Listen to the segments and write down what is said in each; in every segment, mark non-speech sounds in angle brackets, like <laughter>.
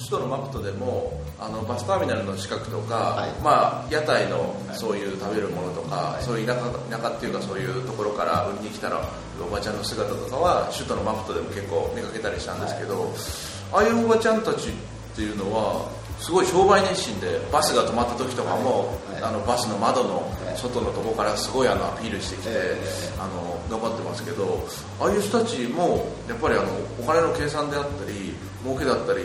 首都のマプトでもあのバスターミナルの近くとか、はい。まあ、屋台のそういう食べるものとか、そういう田舎田舎っていうかそういうところから売りに来たらおばちゃんの姿とかは首都のマプトでも結構見かけたりしたんですけど、ああいうおばちゃんたちっていうのはすごい商売熱心でバスが止まった時とかも、はい。あのバスの窓のはい。外のとこからすごいあのアピールしてきて、え。あの頑張ってますけどああいう人たちもやっぱりあのお金の計算であったり儲けだったり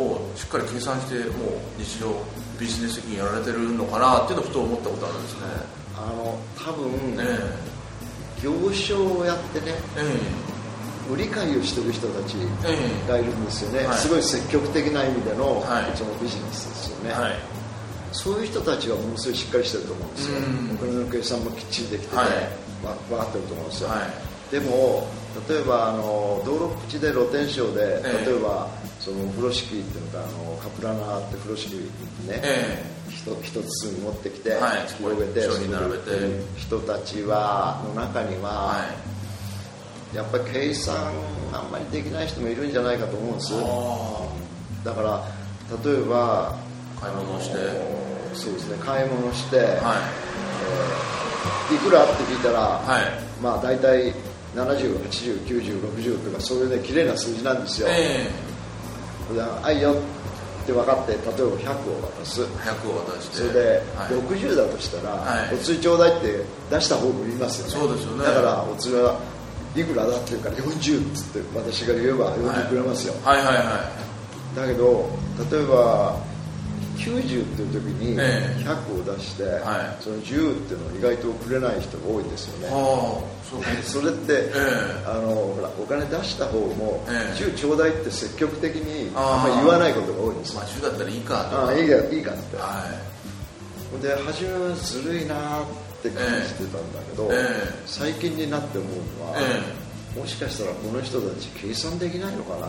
をしっかり計算してもう日常ビジネス的にやられてるのかなっていうのをふと思ったことあるんですね。あの多分、ね行商をやってねええ。売り買いをしてる人たちええ。がいるんですよね、はい。すごい積極的な意味での,、はい。そのビジネスですよね、はい。そういう人たちはものすごいしっかりしてると思うんですよ。うん。お金の計算もきっちりできてて、はい。わ分かってると思うんですよ、はい。でも例えばあの道路口で露天商で、ええ。例えばその風呂敷っていうのかあのカプラナーって風呂敷ね、え一一つに持ってきて、はい広げて並べて。人たちはの中には、はい。やっぱり計算あんまりできない人もいるんじゃないかと思うんです。あだから例えば買い物をして。そうですね買い物して、はい。いくらって聞いたら、はい。まあ大体70809060とかそういうね綺麗な数字なんですよ、えであいよ。って分かって例えば100を渡す。え100を渡して。それではい。60だとしたら、はい。お釣りちょうだいって出した方も言いますよね。そうですよね。だからお釣りはいくらだって言うから40っつって私が言えば40くれますよ、はいはいはい。だけど例えば90っていう時にええ。100を出して、はい。その10っていうのを意外とくれない人が多いんですよね。それって、ええ。あのほらお金出した方も、ええ。10ちょうだいって積極的にあんまり言わないことが多いんですよ。まあ10だったらいいかと。かああいいかいいかって。はほんで初めはずるいなって感じてたんだけど、ええ。最近になって思うのは、えもしかしたらこの人たち計算できないのかな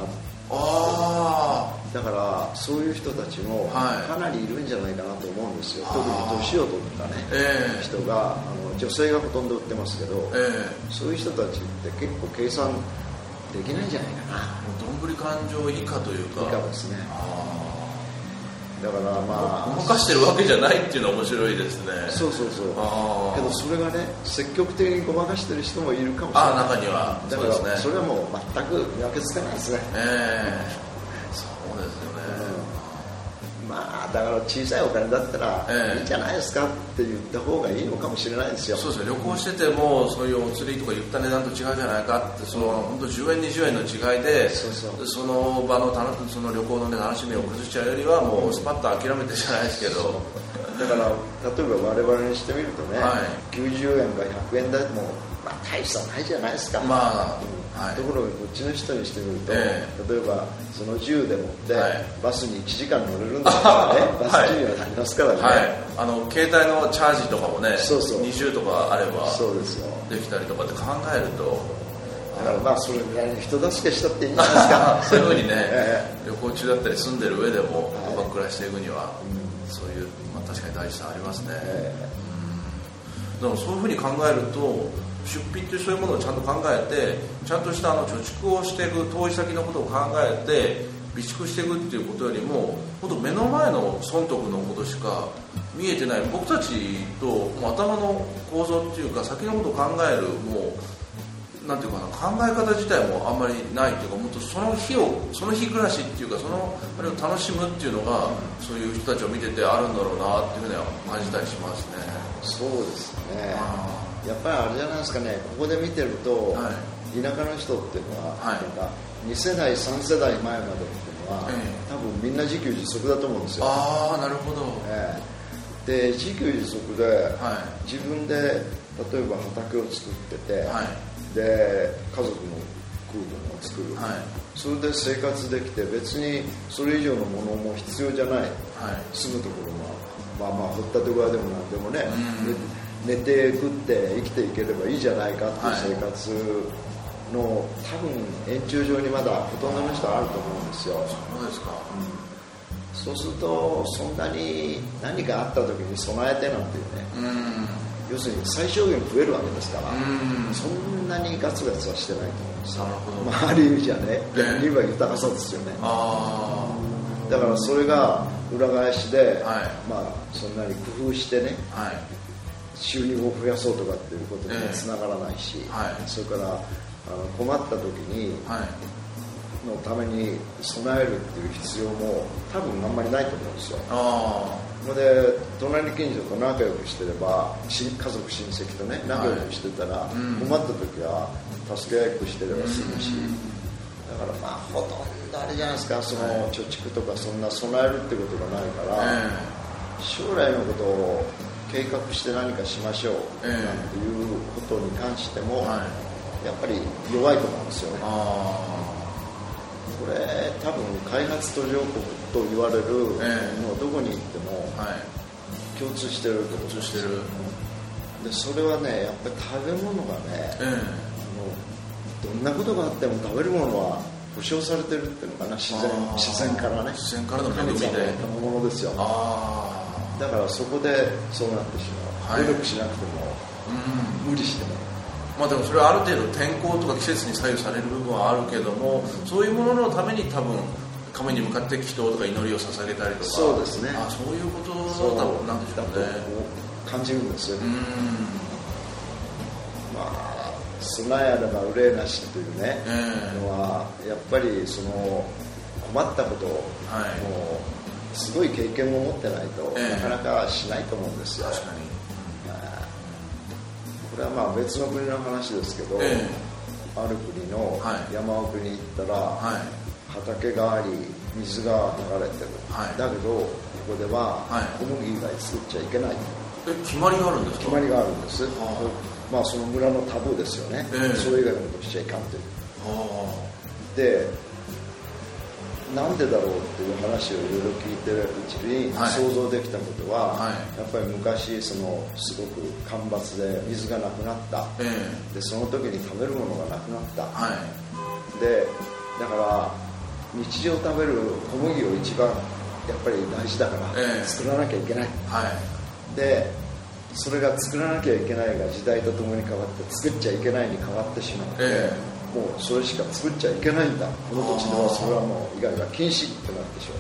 あだからそういう人たちもはい。かなりいるんじゃないかなと思うんですよ、あー。特に年を取ったね、ええ。人があの女性がほとんど売ってますけど、えそういう人たちって結構計算できないんじゃないかな。えもうどんぶり勘定以下というか。以下ですね。あだからまああごまかしてるわけじゃないっていうのは面白いですね。そうそうそう。けどそれがね積極的にごまかしてる人もいるかもしれない。ああ中には。だそうですね。からそれはもう全く見分けつかないですね、ええ。そうですよね、まあだから小さいお金だったらええ。いいんじゃないですかって言った方がいいのかもしれないですよ。そうですね。旅行しててもそういうお釣りとか言った値段と違うじゃないかってその本当10円20円の違いでその場の楽その旅行の、ね、楽しみを崩しちゃうよりはもうスパッと諦めてじゃないですけど。だから例えば我々にしてみるとね、はい。90円か100円でも、まあ、大差ないじゃないですか、まあはい。ところがこっちの人にしてみると、え例えばその10でもって、はい。バスに1時間乗れるんだからね。バ <laughs> スはい。賃にはなりますからね、はい。あの携帯のチャージとかもねそうそう。20とかあればそうですよ。できたりとかって考えると。だからまあそれぐらいに人助けしたっていいんじゃないですか。<laughs> そういうふうにね、<laughs> え旅行中だったり住んでる上でも、はい。うまく暮らしていくには、そういう、まあ、確かに大事さありますね、えでもそういうふうに考えると出費ってそういうものをちゃんと考えてちゃんとしたあの貯蓄をしていく遠い先のことを考えて備蓄していくっていうことよりも本当目の前の損得のことしか見えてない。僕たちともう頭の構造っていうか先のことを考えるもうなんていうかな考え方自体もあんまりないっていうかもっとその日をその日暮らしっていうかそのあれを楽しむっていうのが、そういう人たちを見ててあるんだろうなっていうふうには感じたりしますね。そうですね。あやっぱりあれじゃないですかね。ここで見てると、は田舎の人っていうのは、はい。なんか2世代3世代前までっていうのは、え多分みんな自給自足だと思うんですよ、ああなるほど。ええ。で自給自足で、は自分で例えば畑を作ってて、はい。で家族の食うものを作る、はい。それで生活できて別にそれ以上のものも必要じゃない。はい。住むところがまあまあ掘ったところでもなんでもね、うん寝寝て食って生きていければいいじゃないかってはいいう生活の、多分円柱上にまだほとんどの人はあると思うんですよ。そうですか。そうするとそんなに何かあった時に備えてなんていうね。うん。要するに最小限増えるわけですから、うん。そんなにガツガツはしてないと思うんですよ。なるほど。まあ、ある意味じゃねええ。逆に言えば豊かさですよね。あだからそれが裏返しで、はい。まあそんなに工夫してねあはい収入を増やそうとかっていうことにはええつながらないし、はい。それからあの困った時にはい。のために備えるっていう必要も多分あんまりないと思うんですよ。あので隣近所と仲良くしてればし家族親戚とね仲良くしてたら、うん。困った時は助け合いっこしてれば済むし、だからまあほとんどあれじゃないですか。そのはい貯蓄とかそんな備えるってことがないから、あ将来のことを計画して何かしましょうええ。なんていうことに関しても、はい。やっぱり弱いと思うんですよね。あこれ多分開発途上国と言われるええ。のどこに行っても共通してると思うん共通してる。でそれはねやっぱり食べ物がねえあのどんなことがあっても食べるものは保証されてるっていうのかな。自然自然からね。自然からの神様の賜物ですよ。あだからそこでそうなってしまう、はい。努力しなくてもあうん無理してもまあでもそれはある程度天候とか季節に左右される部分はあるけどもそういうもののために多分神に向かって祈祷とか祈りを捧げたりとか。そうですね。あそういうことなんでしょうね。感じるんですよ、うん。まあ備えあれば憂いなしっていうね、ええ。のはやっぱりその困ったことを、はい。もうすごい経験を持ってないと、ええ。なかなかしないと思うんですよ。確かに。まあこれはまあ別の国の話ですけど、えある国のはい。山奥に行ったら、はい。畑があり水が流れてる、はい。だけどここでははい。小麦以外作っちゃいけないえ決まりがあるんですか？決まりがあるんです、はまあその村のタブーですよね、ええ。それ以外のことしちゃいかんという。あ。でなんでだろうっていう話をいろいろ聞いてるうちにはい。想像できたことは、はい。やっぱり昔そのすごく干ばつで水がなくなった。ええ。でその時に食べるものがなくなった。はい。でだから日常食べる小麦を一番やっぱり大事だから、ええ。作らなきゃいけない。はい。でそれが作らなきゃいけないが時代とともに変わって作っちゃいけないに変わってしまって、えもうそれしか作っちゃいけないんだ。この土地ではそれはもう以外は禁止ってなってしまう。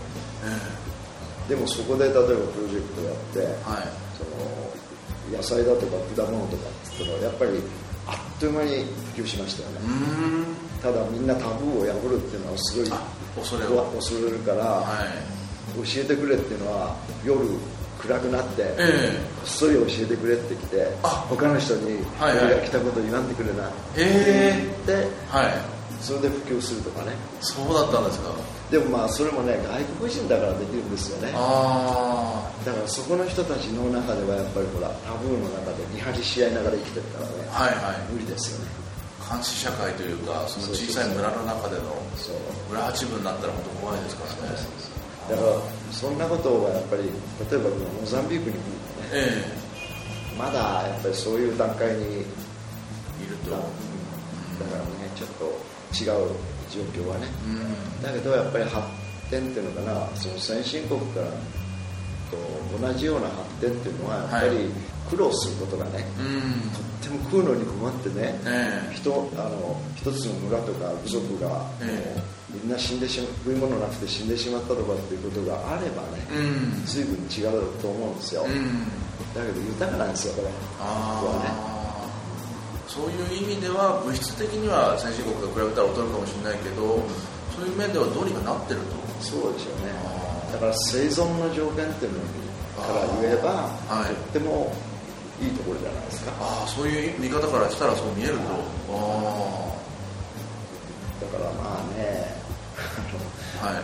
えでもそこで例えばプロジェクトやって、えはい。その野菜だとか果物とかっつったらやっぱりあっという間に普及しましたよね、ただみんなタブーを破るっていうのはすごい。恐れるから、はい。教えてくれっていうのは夜暗くなって、えこっそり教えてくれって来てあ。他の人に俺が来たこと言わんでくれな、ええではい。それで普及するとかね。そうだったんですか。でもまあそれもね外国人だからできるんですよね。あだからそこの人たちの中ではやっぱりほらタブーの中で見張りし合いながら生きてるからねあはいはい。無理ですよね。監視社会というかその小さい村の中でのそう。村八分になったら本当怖いですからねだからそんなことはやっぱり例えばモザンビークに来るとねえ。まだやっぱりそういう段階にえいると。だからねちょっと違う状況はね。うん。だけどやっぱり発展っていうのかなその先進国からと同じような発展っていうのはやっぱり苦労することがね、うん。とっても食うのに困ってね、ええ。人あの一つの村とか部族が、えみんな死んでしま食い物なくて死んでしまったとかっていうことがあればね、うん。随分違うと思うんですよ、うん。だけど豊かなんですよこれは。ねああそういう意味では物質的には先進国と比べたら劣るかもしれないけど、そういう面ではどうにかなってると。そうでしょうねだから生存の条件っていうのから言えば、はい。とってもいいところじゃないですか。ああそういう見方からしたらそう見えると。あだからまあねあのあはい。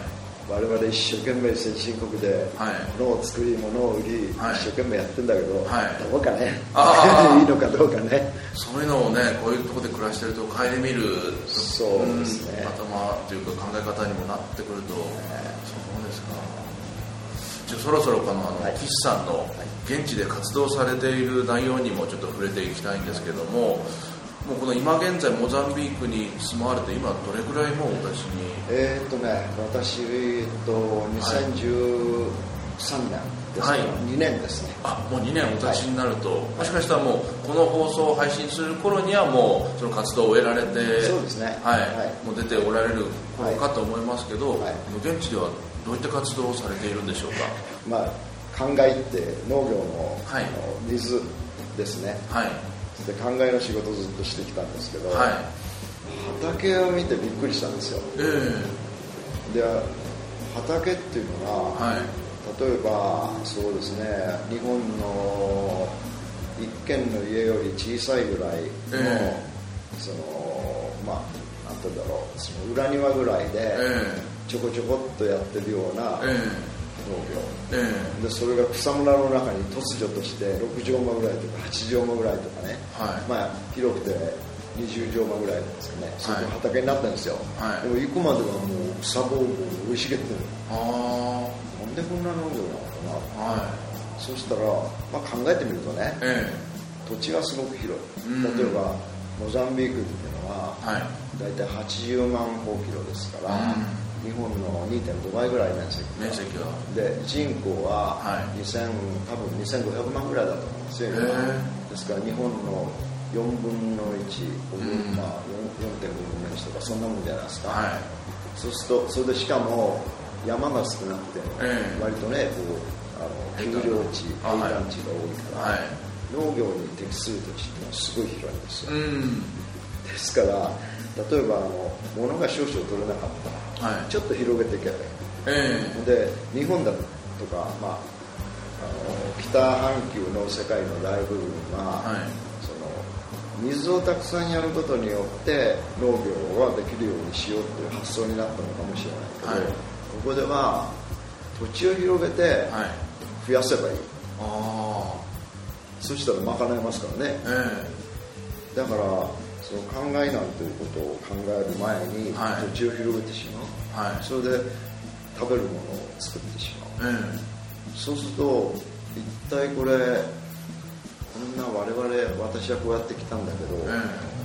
我々一生懸命先進国ではい。物を作り物を売り、はい。一生懸命やってんだけど、はい。どうかね。<laughs> いいのかどうかね。そういうのをねこういうところで暮らしてると顧みるそうですね。ん頭というか考え方にもなってくると、そうですかじゃあそろそろこのあの、はい。岸さんの現地で活動されている内容にもちょっと触れていきたいんですけどももうこの今現在モザンビークに住まわれて今どれぐらいもう私に？えーっとね私えーっと2013年ですから、はい。2年ですね。あもう2年お経ちになると、もしかしたらもうこの放送を配信する頃にはもうその活動を終えられてそうですね。はい。はい。もう出ておられる頃かと思いますけど、はい。現地ではどういった活動をされているんでしょうか？まあ灌漑って農業の,、はい。あの水ですね。はいで灌漑の仕事をずっとしてきたんですけど、はい。畑を見てびっくりしたんですよ。ええ。で畑っていうのが、はい。例えばそうですね日本の一軒の家より小さいぐらいの、えそのまあなんて言うんだろうその裏庭ぐらいでえちょこちょこっとやってるようなえ農業、ええ。でそれが草むらの中に突如として6畳間ぐらいとか8畳間ぐらいとかね、はい。まあ広くて20畳間ぐらいなんですかね、そういう畑になったんですよ、はい。でも行くまではもう草ぼうぼう生い茂ってるあなんでこんな農業なのかな。あはい。そしたら、まあ、考えてみるとねえ土地がすごく広い。うん。例えばモザンビークっていうのはえはい。大体80万方キロですから、日本の2.5倍ぐらい面積面積がで人口ははい。2000、多分2500万ぐらいだと思うんですよ、ですから日本の4分の1、5分うん。まあ、4 4.5分の1とかそんなもんじゃないですか、はい。そうするとそれでしかも山が少なくて、ええ。割とねこうあの丘陵地平坦地が多いから、はい。農業に適する土地っていうのはすごい広いんですよ、うん。ですから例えばあの物が少々取れなかったらはい。ちょっと広げていけばいい。えで日本だとか、まあ、あの北半球の世界の大部分は、えはい。その水をたくさんやることによって農業はできるようにしようという発想になったのかもしれないけど、はい。ここでは土地を広げてはい。増やせばいい。あそしたら賄えますからね。あえ。だからその考えなんていうことを考える前にはい。土地を広げてしまう、えはい。それで食べるものを作ってしまう。えそうすると一体これこんな我々私はこうやってきたんだけど、ええ。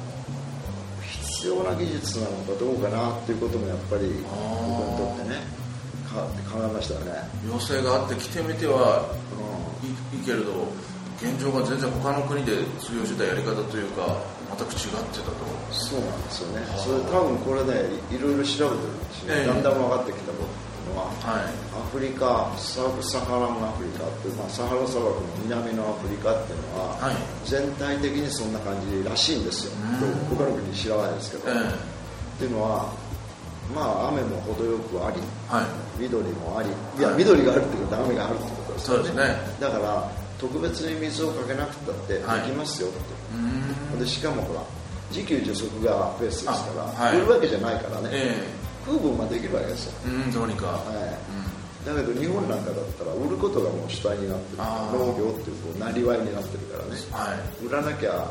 必要な技術なのかどうかなっていうこともやっぱり僕にとってねか考えましたよね、要請があって来てみてはういいいけれど現状が全然他の国で通用してたやり方というか全く違ってたとん、そうなんですよね。はあそれ多分これねいいろいろ調べてるんですよ、ええ。だんだん分かってきたことっていうのははい。アフリカサブサハランアフリカっていう、まあ、サハラ砂漠の南のアフリカっていうのは、はい。全体的にそんな感じらしいんですよ。うん。他の国知らないですけど、えっていうのはまあ雨も程よくありえはい。緑もありいやはい。緑があるってことは雨があるってことですよそうですね。だから特別に水をかけなくたってではい。きますよって、でしかもほら自給自足がベースですから、売るわけじゃないからね、え食う分はできるわけですよ、えうんどうにか、はい。うん。だけど日本なんかだったら売ることがもう主体になってる。農業っていうこうなりわいになってるからね。はい。売らなきゃ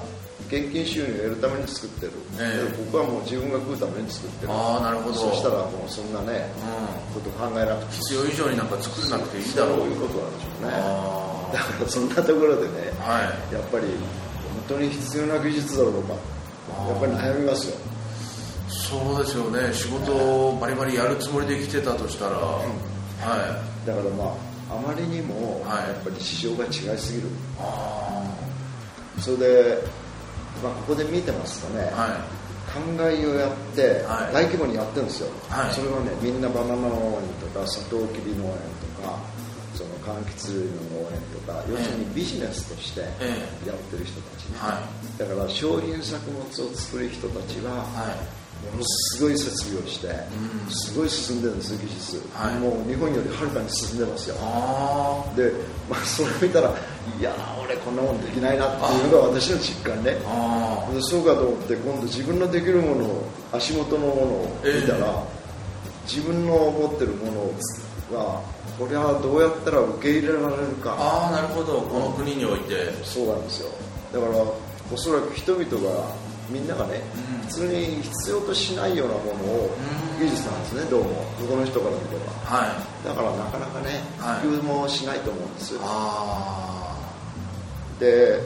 現金収入を得るために作ってる、ええ。で僕はもう自分が食うために作ってる。ああなるほど。そしたらもうそんなねうん。こと考えなくて必要以上になんか作らなくていいだろう。そういうことなんでしょうね。あだからそんなところでねあはい。やっぱり本当に必要な技術だろうかやっぱり悩みますよ。そうですよね。仕事をバリバリやるつもりで来てたとしたら、はい。だからまああまりにもはい。やっぱり市場が違いすぎる、あそれで、まあ、ここで見てますとね、あはい。灌漑をやって、はい。大規模にやってるんですよ、はい。それはねみんなバナナ農園とかサトウキビ農園そその柑橘類の農園とか、要するにビジネスとしてやえ。ってる人たちね、はだから商品作物を作る人たちは、はい。ものすごい設備をして、ん。すごい進んでるんです技術、はい。もう日本よりはるかに進んでますよ。あで、まあ、それ見たらいやー俺こんなもんできないなっていうのが私の実感ね。でそうかと思って今度自分のできるものを足元のものを見たら、え自分の持ってるものがこれはどうやったら受け入れられるか。ああなるほど。この国において。そうなんですよ。だからおそらく人々がみんながね、うん。普通に必要としないようなものをうん。技術なんですねどうも。この人から見れば。はい。だからなかなかねはい。普及もしないと思うんですよ、あで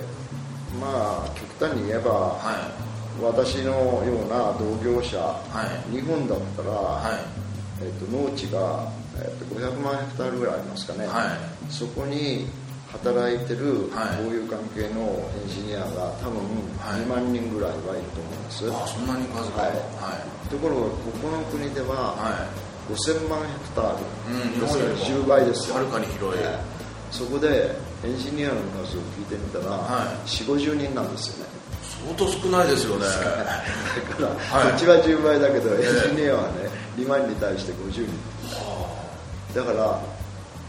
まあ極端に言えば、あは私のような同業者、いはい。日本だったら、はい。えっと農地が、えっと500万ヘクタールぐらいありますかね、はい。そこに働いてるはい。こういう関係のエンジニアが多分はい。2万人ぐらいはいると思います、ああそんなに数が。はい。はい。ところがここの国ではは5000万ヘクタール、うんですから日本よ。りも10倍ですよ。はるかに広い。ええそこでエンジニアの数を聞いてみたら、はい。4 5 0人なんですよね。相当少ないですよね。だから、はい。こっちは10倍だけど、ええ。エンジニアはね2万に対して50人だから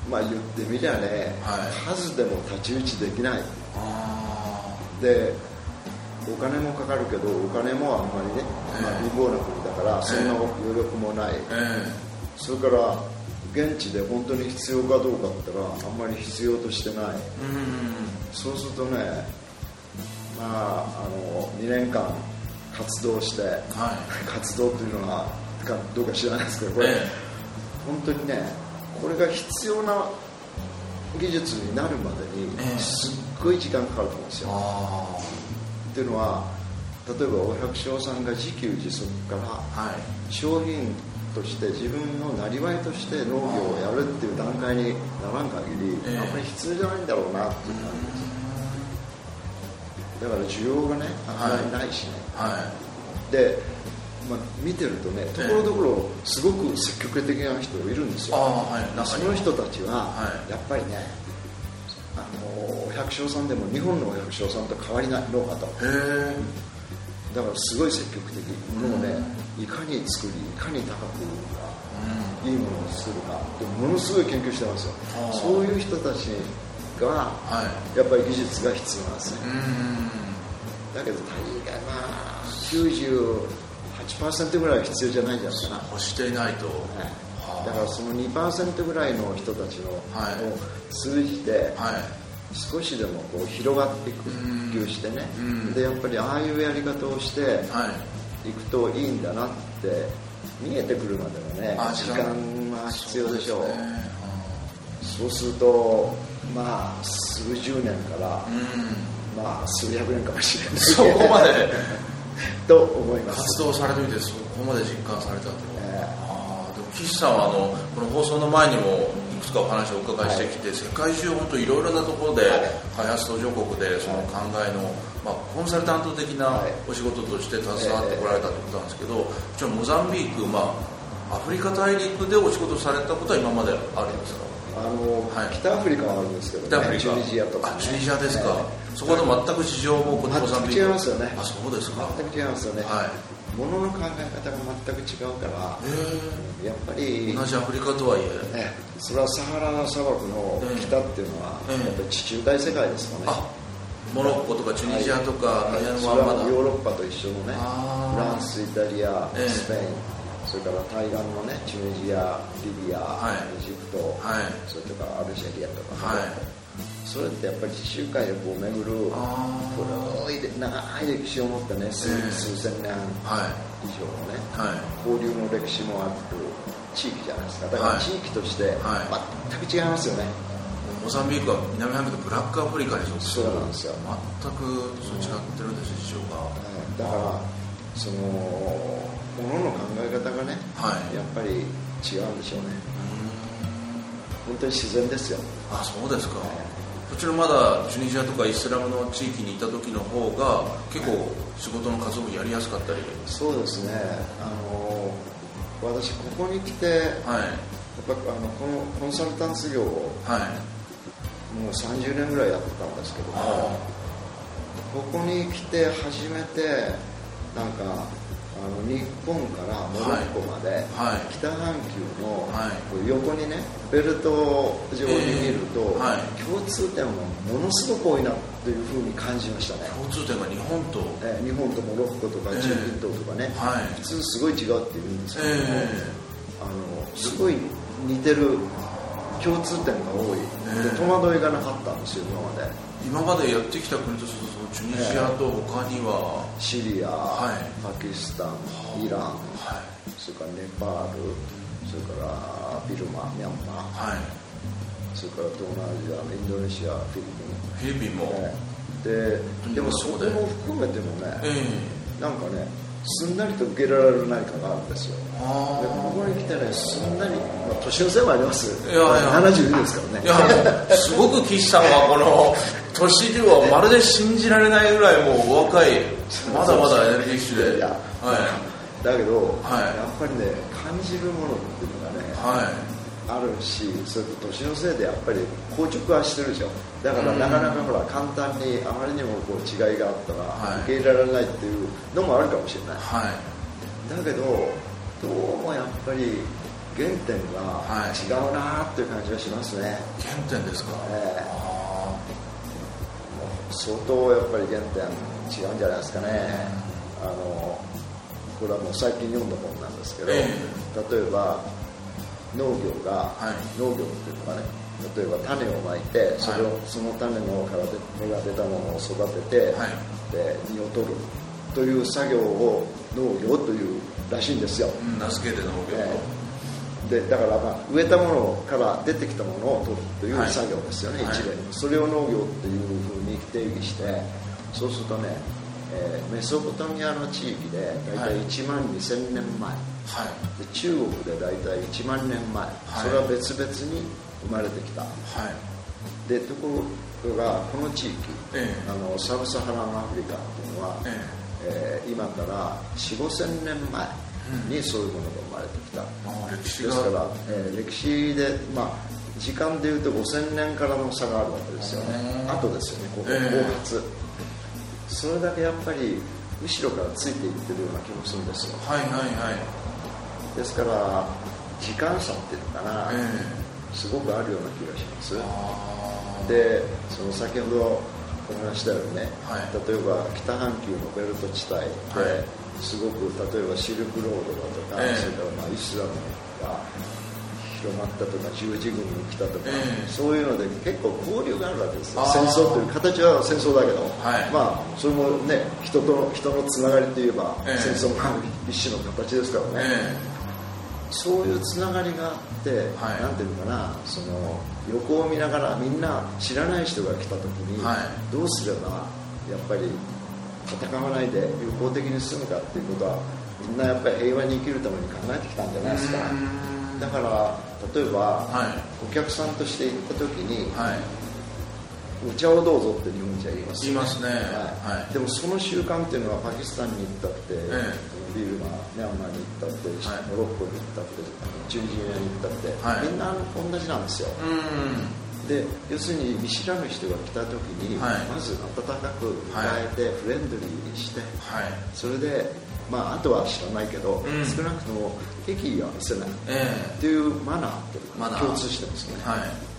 まあ言ってみりゃね、はい。数でも太刀打ちできない。あでお金もかかるけどお金もあんまりね、ええ。まあ、貧乏な国だからそんな余力もない、あえ。それから現地で本当に必要かどうかって言ったらあんまり必要としてない。そうするとねまああの2年間活動して、はい。<laughs> 活動というのはかどうか知らないですけどこれ、え。本当にねこれが必要な技術になるまでにええ。すっごい時間かかると思うんですよ、あっていうのは例えばお百姓さんが自給自足からあはい。商品として自分のなりわいとして農業をやるっていう段階にならん限り、ええ。あんまり必要じゃないんだろうなっていう感じです。だから需要がねあんまりないしね、はい。で、まあ、見てるとねところどころすごく積極的な人がいるんですよ、その人たちははい。やっぱりね、あのお百姓さんでも日本のお百姓さんと変わりない農家と。へえ。だからすごい積極的。ものをねいかに作りいかに高くいいものを作るかでものすごい研究してますよ。そういう人たちがはい。やっぱり技術が必要なんですねうんだけど大概まあ98%ぐらいは必要じゃないんじゃないかな、欲していないと。はい。だからその2%ぐらいの人たちのはい。を通じてはい。少しでもこう広がっていくうん普及してね。うん。でやっぱりああいうやり方をしてはい。いくといいんだなって見えてくるまでのねあ時間。は必要でしょう。そうするとまあ数十年からうん。まあ数百年かもしれない。そこまで <laughs> <laughs> と思います。活動されてみてそこまで実感されたと、えああでも岸さんはあのこの放送の前にもいくつかお話をお伺いしてきて、世界中本当いろいろなところで、はい。開発途上国でその考えの、まあ、コンサルタント的なはい。お仕事として携わってこられたということなんですけど、じゃあモザンビーク、まあ、アフリカ大陸でお仕事されたことは今まであるんですか？あの、はい。北アフリカはあるんですけど、ね、北アフリカ。チュニジアとか、ね、あチュニジアですか、えそこで全く事情も全く違いますよね。あそうですか。全く違いますよね、はい。ものの考え方が全く違うからへやっぱりえ同じアフリカとはいえ。ね、それはサハラ砂漠の北っていうのは、ええ。やっぱり地中海世界ですもんね、あモロッコとかチュニジアとか、はいヨーロッパと一緒のねフランスイタリアええ。スペイン、それから対岸のねチュニジアリビア、はい。エジプト、はい。それとかアルジェリアとか、はい。それってやっぱり地中海をこう巡るあ古いで長い歴史を持ってね数,、千年はい。以上のねはい。交流の歴史もある地域じゃないですか。だからはい。地域としてはい。全く違いますよね、モザンビークは南半球とブラックアフリカに属するそうなんですよ。全くそう違ってるんです事情が。はい。だからそのものの考え方がねはい。やっぱり違うんでしょうね。本当に自然ですよ。あそうですか。こちらまだチュニジアとかイスラムの地域にいた時の方が結構仕事の数をやりやすかったり。そうですね。あの私ここに来てはい。ぱあのこのコンサルタンス業をはい。もう30年ぐらいやってたんですけどもここに来て初めてなんかあの日本からモロッコまで、はい。北半球の横にねベルト上に見ると、えーはい。共通点もものすごく多いなというふうに感じましたね、共通点が日本と。えー日本とモロッコとかえー中近東とかね、はい。普通すごい違うって言うんですけども、えあのすごい似てる共通点が多い、えで戸惑いがなかったんですよ今まで。今までやってきた国とするとチュニジアと他には、シリア、はい。パキスタンイランはそれからネパールそれからビルマミャンマーいはい。それから東南アジアインドネシアフィリピン。フィリピンも、ね。ででもそこも含めてもね、え。なんかねすんなりと受けられる何かがあるんですよでここに来てねすんなり、まあ、年のせいもあります。いやいや。72ですからね。いやすごく岸さんはこの年ではまるで信じられないぐらいもうお若いまだまだエネルギッシュで。はい。だけど、はい。やっぱりね感じるものっていうのがね、はいあるしそれと年のせいでやっぱり硬直はしてるでしょ。だからなかなかほら簡単にあまりにもこう違いがあったらはい。受け入れられないっていうのもあるかもしれない、はい。だけどどうもやっぱり原点がはい。違うなっていう感じがしますね、原点ですか、ええ。あ相当やっぱり原点違うんじゃないですかね。あのこれはもう最近読んだ本なんですけど、え。例えば農業が、はい。農業っていうのがね例えば種をまいてそれを、はいその種のからで芽が出たものを育てて、はい。で実を取るという作業を農業というらしいんですよ、うん名付けて農業ええ。でだから、まあ、植えたものから出てきたものを取るというはい。作業ですよね、はい。一例にそれを農業っていうふうに定義してそうするとね、えーメソポタミアの地域で大体はい。1万2000年前、はい。で中国で大体1万年前、それは別々に生まれてきた。はい。でところがこの地域、ええ。あのサブサハランアフリカっていうのは、ええ。ー今から4 5千年前にそういうものが生まれてきた、あ歴史が。ですから、えー歴史で、まあ、時間でいうと5000年からの差があるわけですよね。うん後ですよねここええ。後発、それだけやっぱり後ろからついていってるような気もするんですよ。はいはいはいですから時間差っていうのかな、えすごくあるような気がします。でその先ほどお話したようにね、はい。例えば北半球のベルト地帯で、はい。すごく例えばシルクロードだとか、ええ。それからまあイスラムが広まったとか十字軍が来たとか、ええ。そういうので結構交流があるわけですよ。戦争という形は戦争だけど、はい。まあそれもね人と人のつながりといえば、ええ。戦争が一種の形ですからね、えそういうつながりがあって、はい。なんていうのかなその横を見ながらみんな知らない人が来た時に、はい。どうすればやっぱり戦わないで友好的に進むかっていうことはみんなやっぱり平和に生きるために考えてきたんじゃないですか。うん。だから例えば、はい。お客さんとして行った時に、はい。お茶をどうぞって日本じゃ言いますよ言いますね。はい。はい。でもその習慣っていうのはパキスタンに行ったって、えビルマミャンマーに行ったって、はいモロッコに行ったってチュニジアに行ったって、はい。みんな同じなんですよ。うんで要するに見知らぬ人が来た時に、はい。まず温かく迎えて、フレンドリーにしてはい。それでまああとは知らないけど、うん。少なくとも敵意は見せない。えっていうマナーっていうのが共通してますね。えはい。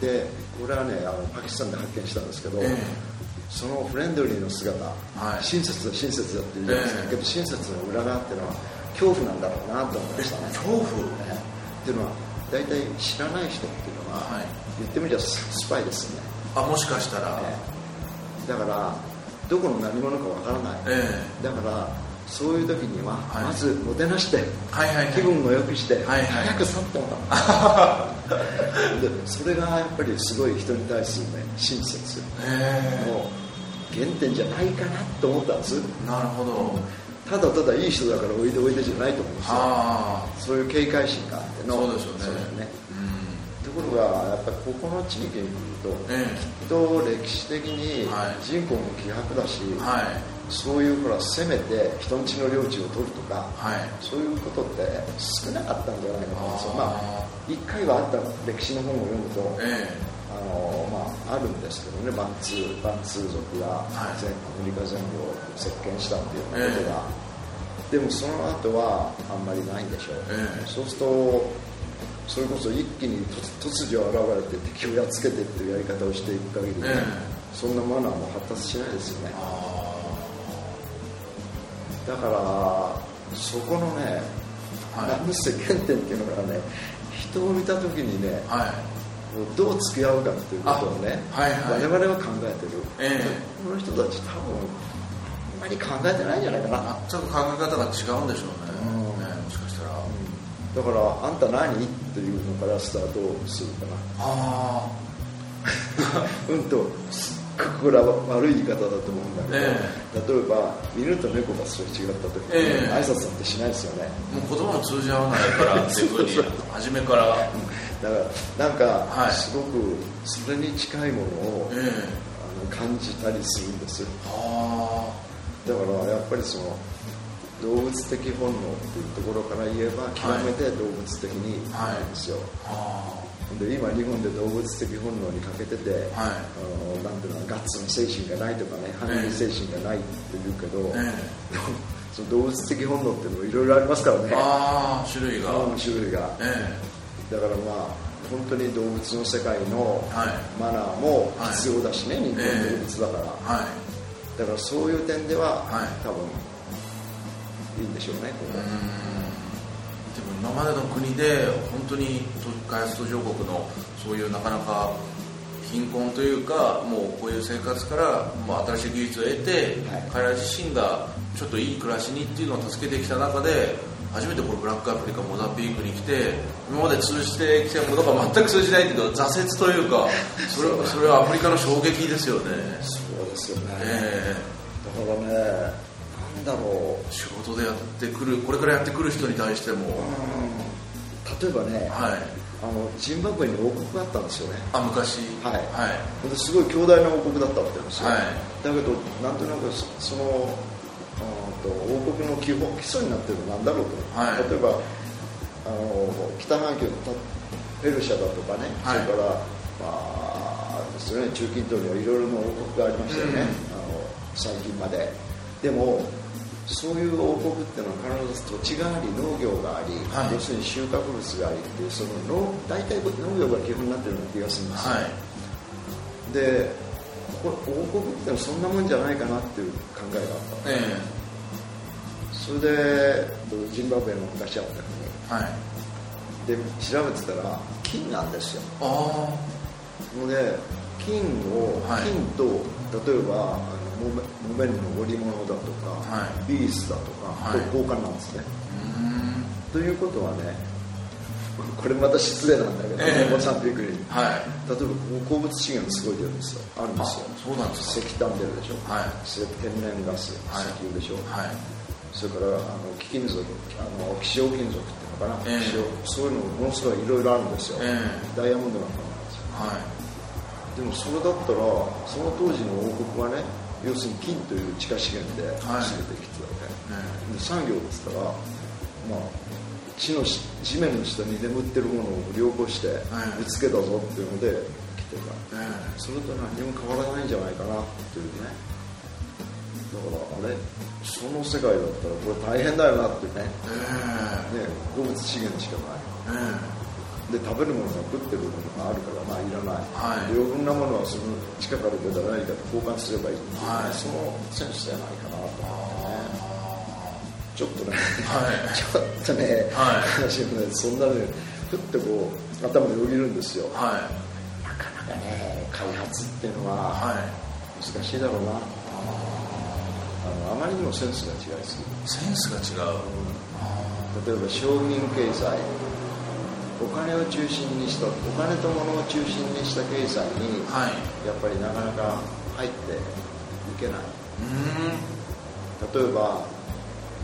でこれはねあのパキスタンで発見したんですけど、ええそのフレンドリーの姿、はい。親切だ親切だって言うじゃないですか、ええ。けど親切の裏側っていうのは恐怖なんだろうなと思いましたね。恐怖？ねっていうのは大体知らない人っていうのは、はい。言ってみればススパイですよね、あもしかしたら。ええ。だからどこの何者かわからない、え。だからそういう時にははい。まずもてなして、はいはいはい。気分を良くして、はいはい早く去ってもらうでそれがやっぱりすごい人に対するね親切。ええの原点じゃないかなと思ったんです。なるほど。ただただいい人だからおいでおいでじゃないと思うんですよ。はあ。そういう警戒心があっての。そうですよね。ね。うん。ところがやっぱりここの地域に来ると、えきっと歴史的にはい。人口も希薄だし、えはいそういうほら攻めて人んちの領地を取るとか、はい。そういうことって少なかったんじゃないかなと思うんですよ。まああ一回はあった歴史の本を読むと、えあのまあ、あるんですけどねバンツーバンツー族がはい。全アメリカ全土を席巻したっていうようなことが、でもその後はあんまりないんでしょう、ええ。そうするとそれこそ一気に突突如現れて敵をやっつけてっていうやり方をしていく限りそんなマナーも発達しないですよね。あだからそこのね、はい。なんせ原点っていうのがね人を見た時にねあはい。どう付き合うかっていうことをね、あはいはい。我々は考えてる、ええ。この人たち多分あんまり考えてないんじゃないかな、全く考え方が違うんでしょうね,、うん。ねもしかしたら、だからあんた何？っていうのからスタートするかな。あ <laughs> うんとこれは悪い言い方だと思うんだけど、え例えば犬と猫がすれ違った時に、ええ。挨拶なんてしないですよね。あもう言葉も通じ合わないからっていうふうに初めから。えだからなんか、はい。すごくそれに近いものを、えあの感じたりするんですあだからやっぱりその動物的本能っていうところから言えば極めて動物的になんですよ、ああで今日本で動物的本能に欠けてて、はい。あのなんていうのガッツの精神がないとかね反撃精神がないって言うけど、え <laughs> その動物的本能っていうのもいろいろありますからね。ああ種類が、うん種類が。えだからまあ本当に動物の世界のえはい。マナーも必要だしね、人間動物だから、はい。だからそういう点では、はい。多分いいんでしょうねこれ今までの国で本当に開発途上国のそういうなかなか貧困というかもうこういう生活からもう新しい技術を得て、はい。彼ら自身がちょっといい暮らしにっていうのを助けてきた中で初めてこれブラックアフリカモザンビークに来て今まで通じてきたことが全く通じないけど挫折というか <laughs> それそれはアフリカの衝撃ですよね。そうですよね、え。だからねなんだろう。え仕事でやってくるこれからやってくる人に対しても。例えばね、はい。あのジンバブエに王国があったんですよね。あ昔。はい。はい。ですごい強大な王国だったわけですよ、はい。だけどなんとなくそそのうんと王国の基本基礎になってるのは何だろうと、はい。例えばあの北半球のたペルシャだとかね、はい。それから、まあですね、中近東にはいろいろな王国がありましたよね、あの最近まででもそういう王国っていうのは必ず土地があり農業があり、はい。要するに収穫物がありっていうその農大体農業が基本になってるような気がするんですよ、はい。でこれ王国ってのはそんなもんじゃないかなっていう考えがあった。えそれでジンバブエの昔あったえはい。国で調べてたら金なんですよ。あ。ので金を、はい。金と例えば木綿の織物だとか、はビーズだとか、はい。交換なんですね。ということはね <laughs> これまた失礼なんだけど、ええ。モザンビークに。はい。例えば鉱物資源すごい出るんですよ。あるんですよ。そうなんです石炭出るでしょ、はい。天然ガス、はい。石油でしょ、はい。それからあの貴金属あの希少金属っていうのかな、ええ。希少そういうのものすごいいろいろあるんですよ、え。ダイヤモンドなんかもあるんですよ。はい。でもそれだったらその当時の王国はね要するに金という地下資源ではい。全て生きてたわけ、えで産業っつったらまあ地のし地面の下に眠ってるものを良好してはい。見つけたぞっていうので来てた、えそれと何も変わらないんじゃないかなっていうね。だからあれ？その世界だったらこれ大変だよなってね。え。ね動物資源しかない。ええで食べるものが食ってるものがあるからまあいらない、はい。余分なものはその地下から出た何かと交換すればいい。いはい。そのセンスじゃないかなと思ってね。ちょっとね、はい。ちょっとね、はい。<laughs> 話もねそんなねふってこう頭によぎるんですよ。はい。なかなかね開発っていうのははい。難しいだろうな。あのあまりにもセンスが違いすぎる。センスが違う。例えば商品経済お金を中心にしたお金と物を中心にした経済にはい。やっぱりなかなか入っていけない。例えば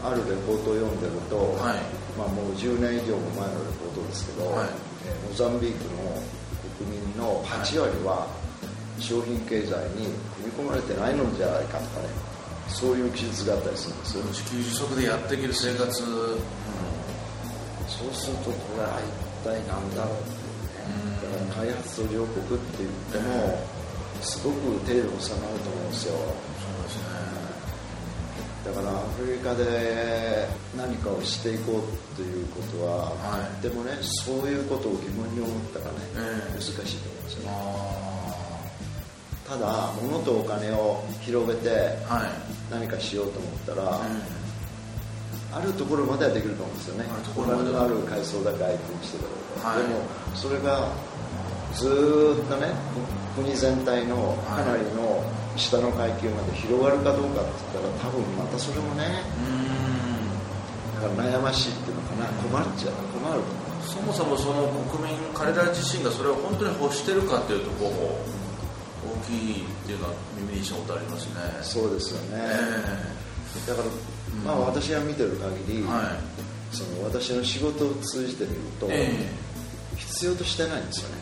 あるレポートを読んでると、はい。まあ、もう10年以上も前のレポートですけど、はい。えーモザンビークの国民の8割は商品経済に組み込まれてないのじゃないかとかねそういう記述があったりするんです。よ自給自足でやっていける生活、そうするとこれは一体何だろうだから開発途上国って言ってもすごく程度が差があると思うんですよ。そうですね。だからアフリカで何かをしていこうということは、はい。でもねそういうことを疑問に思ったらね、ええ。難しいと思うんですよね。あただ物とお金を広げて何かしようと思ったら、えあるところまではできると思うんですよね。あるとおころまでは金のある階層だけ相手にしてたこと、はい。でもそれがずーっとね国全体のかなりの下の階級まで広がるかどうかって言ったら多分またそれもねうーん。だから悩ましいっていうのかな。困っちゃう。困る。そもそもその国民彼ら自身がそれを本当に欲してるかっていうところも大きいっていうのは耳にしたことありますね。そうですよね、え。だから、まあ私が見てる限り、えはい。その私の仕事を通じてみると、え必要としてないんですよね。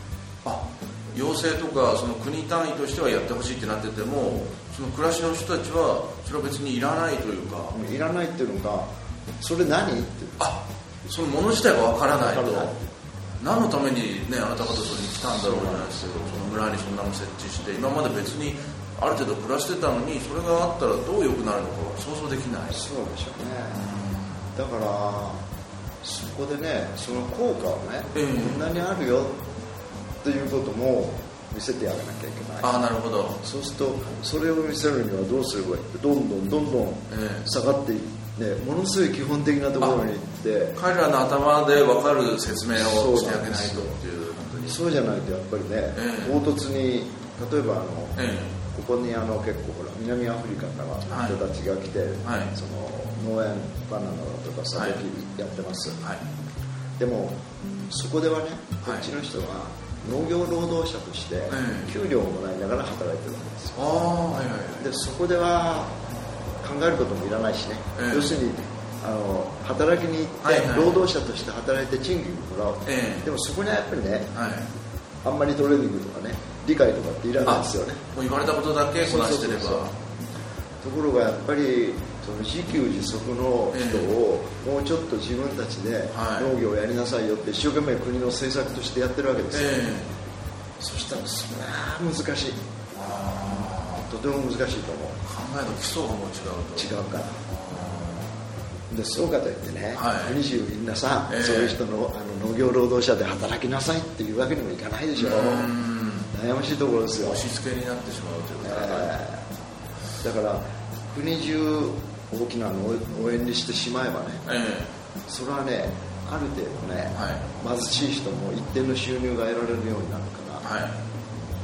あ要請とかその国単位としてはやってほしいってなっててもその暮らしの人たちはそれは別にいらないというか。いらないっていうのがそれ何ってあそのもの自体がわからないと。何のためにねあなた方それに来たんだろうじゃないですけどその村にそんなの設置して今まで別にある程度暮らしてたのにそれがあったらどう良くなるのか想像できない。そうでしょうね。だからそこでねその効果をね、ええ。こんなにあるよっていうことも見せてやらなきゃいけない。ああなるほど。そうするとそれを見せるにはどうすればいい？ってどんどんどんどんええ。下がっていって、ものすごい基本的なところに行って。彼らの頭で分かる説明をしてあげないとっていうそうじゃないとやっぱりね、ええ。唐突に例えばあの、えここにあの結構ほら南アフリカから人たちが来て、はい。その農園バナナだとかサはい。やってます、えはい。でもそこではねこはい。っちの人は農業労働者としてええ。給料をもらいながら働いてるわけですよ。ああはいはいはい。でそこでは考えることもいらないしね、ええ。要するにあの働きに行って、労働者として働いて賃金をもらう、ええ。でもそこにはやっぱりねはい。あんまりトレーニングとかね理解とかっていらないですよね。もう言われたことだけこなしてれば。ところがやっぱりその自給自足の人をもうちょっと自分たちではい。農業をやりなさいよって一生懸命国の政策としてやってるわけですよ、えそしたらそれは難しい。とても難しいと思う。あ考えの基礎がもう違うと。違うから。でそうかといってね、はい。国中みんなさ、ええ。そういう人のあの農業労働者で働きなさいっていうわけにもいかないでしょう。ん悩ましいところですよ。押し付けになってしまうということがえ。ーだから国中大きな農園にしてしまえばねえそれはねある程度ね、は貧しい人も一定の収入が得られるようになるから、はい。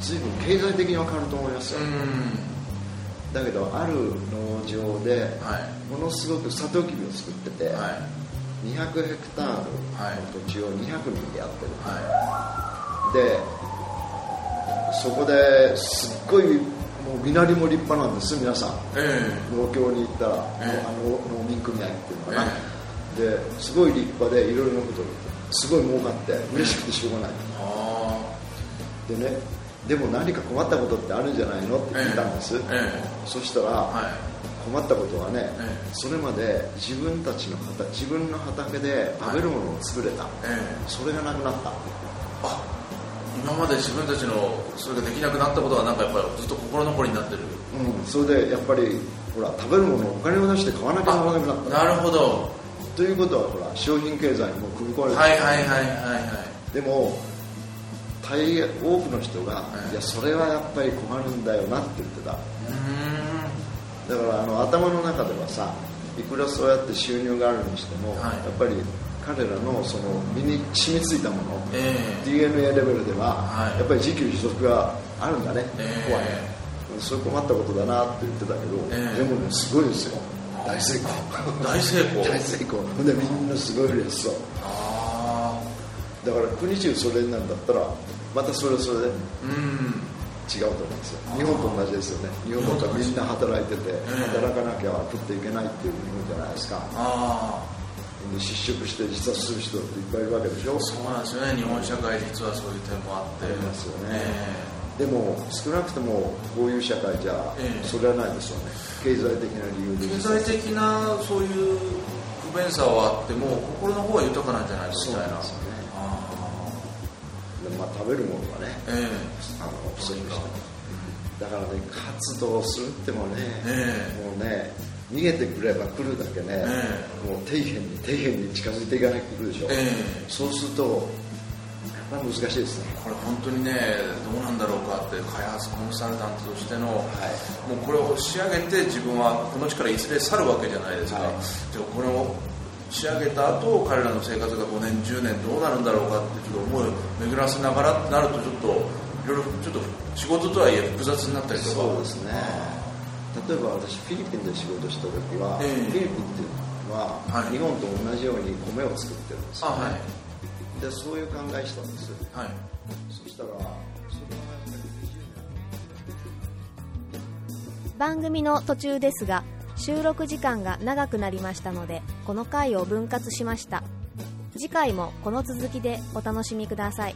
随分経済的には変わると思いますよ、うん。だけどある農場ではい。ものすごくサトウキビを作ってて、はい。200ヘクタールの土地を200人でやってる、はでそこですっごいもう身なりも立派なんです皆さん。いえ。農協に行ったら、ええ。あの農民組合っていうのかな、ですごい立派でいろいろなことすごい儲かって嬉しくてしょうがない。えあでねでも何か困ったことってあるんじゃないの？ってあ聞いたんです、ええ。そしたら、はい。困ったことはね、ええ。それまで自分たちの畑自分の畑で食べるものを作れた、ええ。それがなくなった。あ今まで自分たちのそれができなくなったことがなんかやっぱりずっと心残りになってる？うん、それでやっぱりほら食べるものをお金を出して買わなきゃならなくなった。なるほど。ということはほら商品経済にも組み込まれてる。はいはいはいはいはい。でも大多くの人が、はい。いやそれはやっぱり困るんだよなって言ってた。うーん。だからあの頭の中ではさいくらそうやって収入があるにしても、はい。やっぱり彼らのその身に染みついたもの、ええ。DNA レベルでは、はい。やっぱり自給自足があるんだね、ええ。ここはね。そういう困ったことだなって言ってたけど、ええ。でもねすごいですよ。大成功。大成功。<laughs> 大成功。ほんでみんなすごい嬉しそう。あだから国中それなんだったらまたそれはそれであうん。違うと思うんですよ。日本と同じですよね。日本とかみんな働いててええ。働かなきゃ食っていけないっていう日本じゃないですか失職して自殺する人っていっぱいいるわけでしょ？あそうなんですよね。日本社会実はそういう点もあって。ありますよね。えでも少なくともこういう社会じゃ、ええ。それはないですよね。経済的な理由で経済的なそういう不便さはあっても心の方は豊かなんじゃないかみたいな。ですよねまあ、食べるものはねーえ。あの不足して。ますだからね活動するってもね、え。もうね逃げてくれば来るだけね、えもう底辺に底辺に近づいていかなきゃ来るでしょ、ええ。そうするとやっぱり難しいですね。これ本当にねどうなんだろうかって開発コンサルタントとしての、はい。もうこれを仕上げて自分はこの地からいずれ去るわけじゃないですか、はい。じゃあこれを仕上げた後彼らの生活が5年10年どうなるんだろうかってちょっと思いを巡らせながらってなるとちょっといろいろちょっと仕事とはいえ複雑になったりとか。そうですね例えば私フィリピンで仕事した時は、ええ。フィリピンっていうのは、はい。日本と同じように米を作ってるんです。よ、あはい。でそういう考えしたんです。はい。そしたらそれはやっぱり20年番組の途中ですが収録時間が長くなりましたのでこの回を分割しました。次回もこの続きでお楽しみください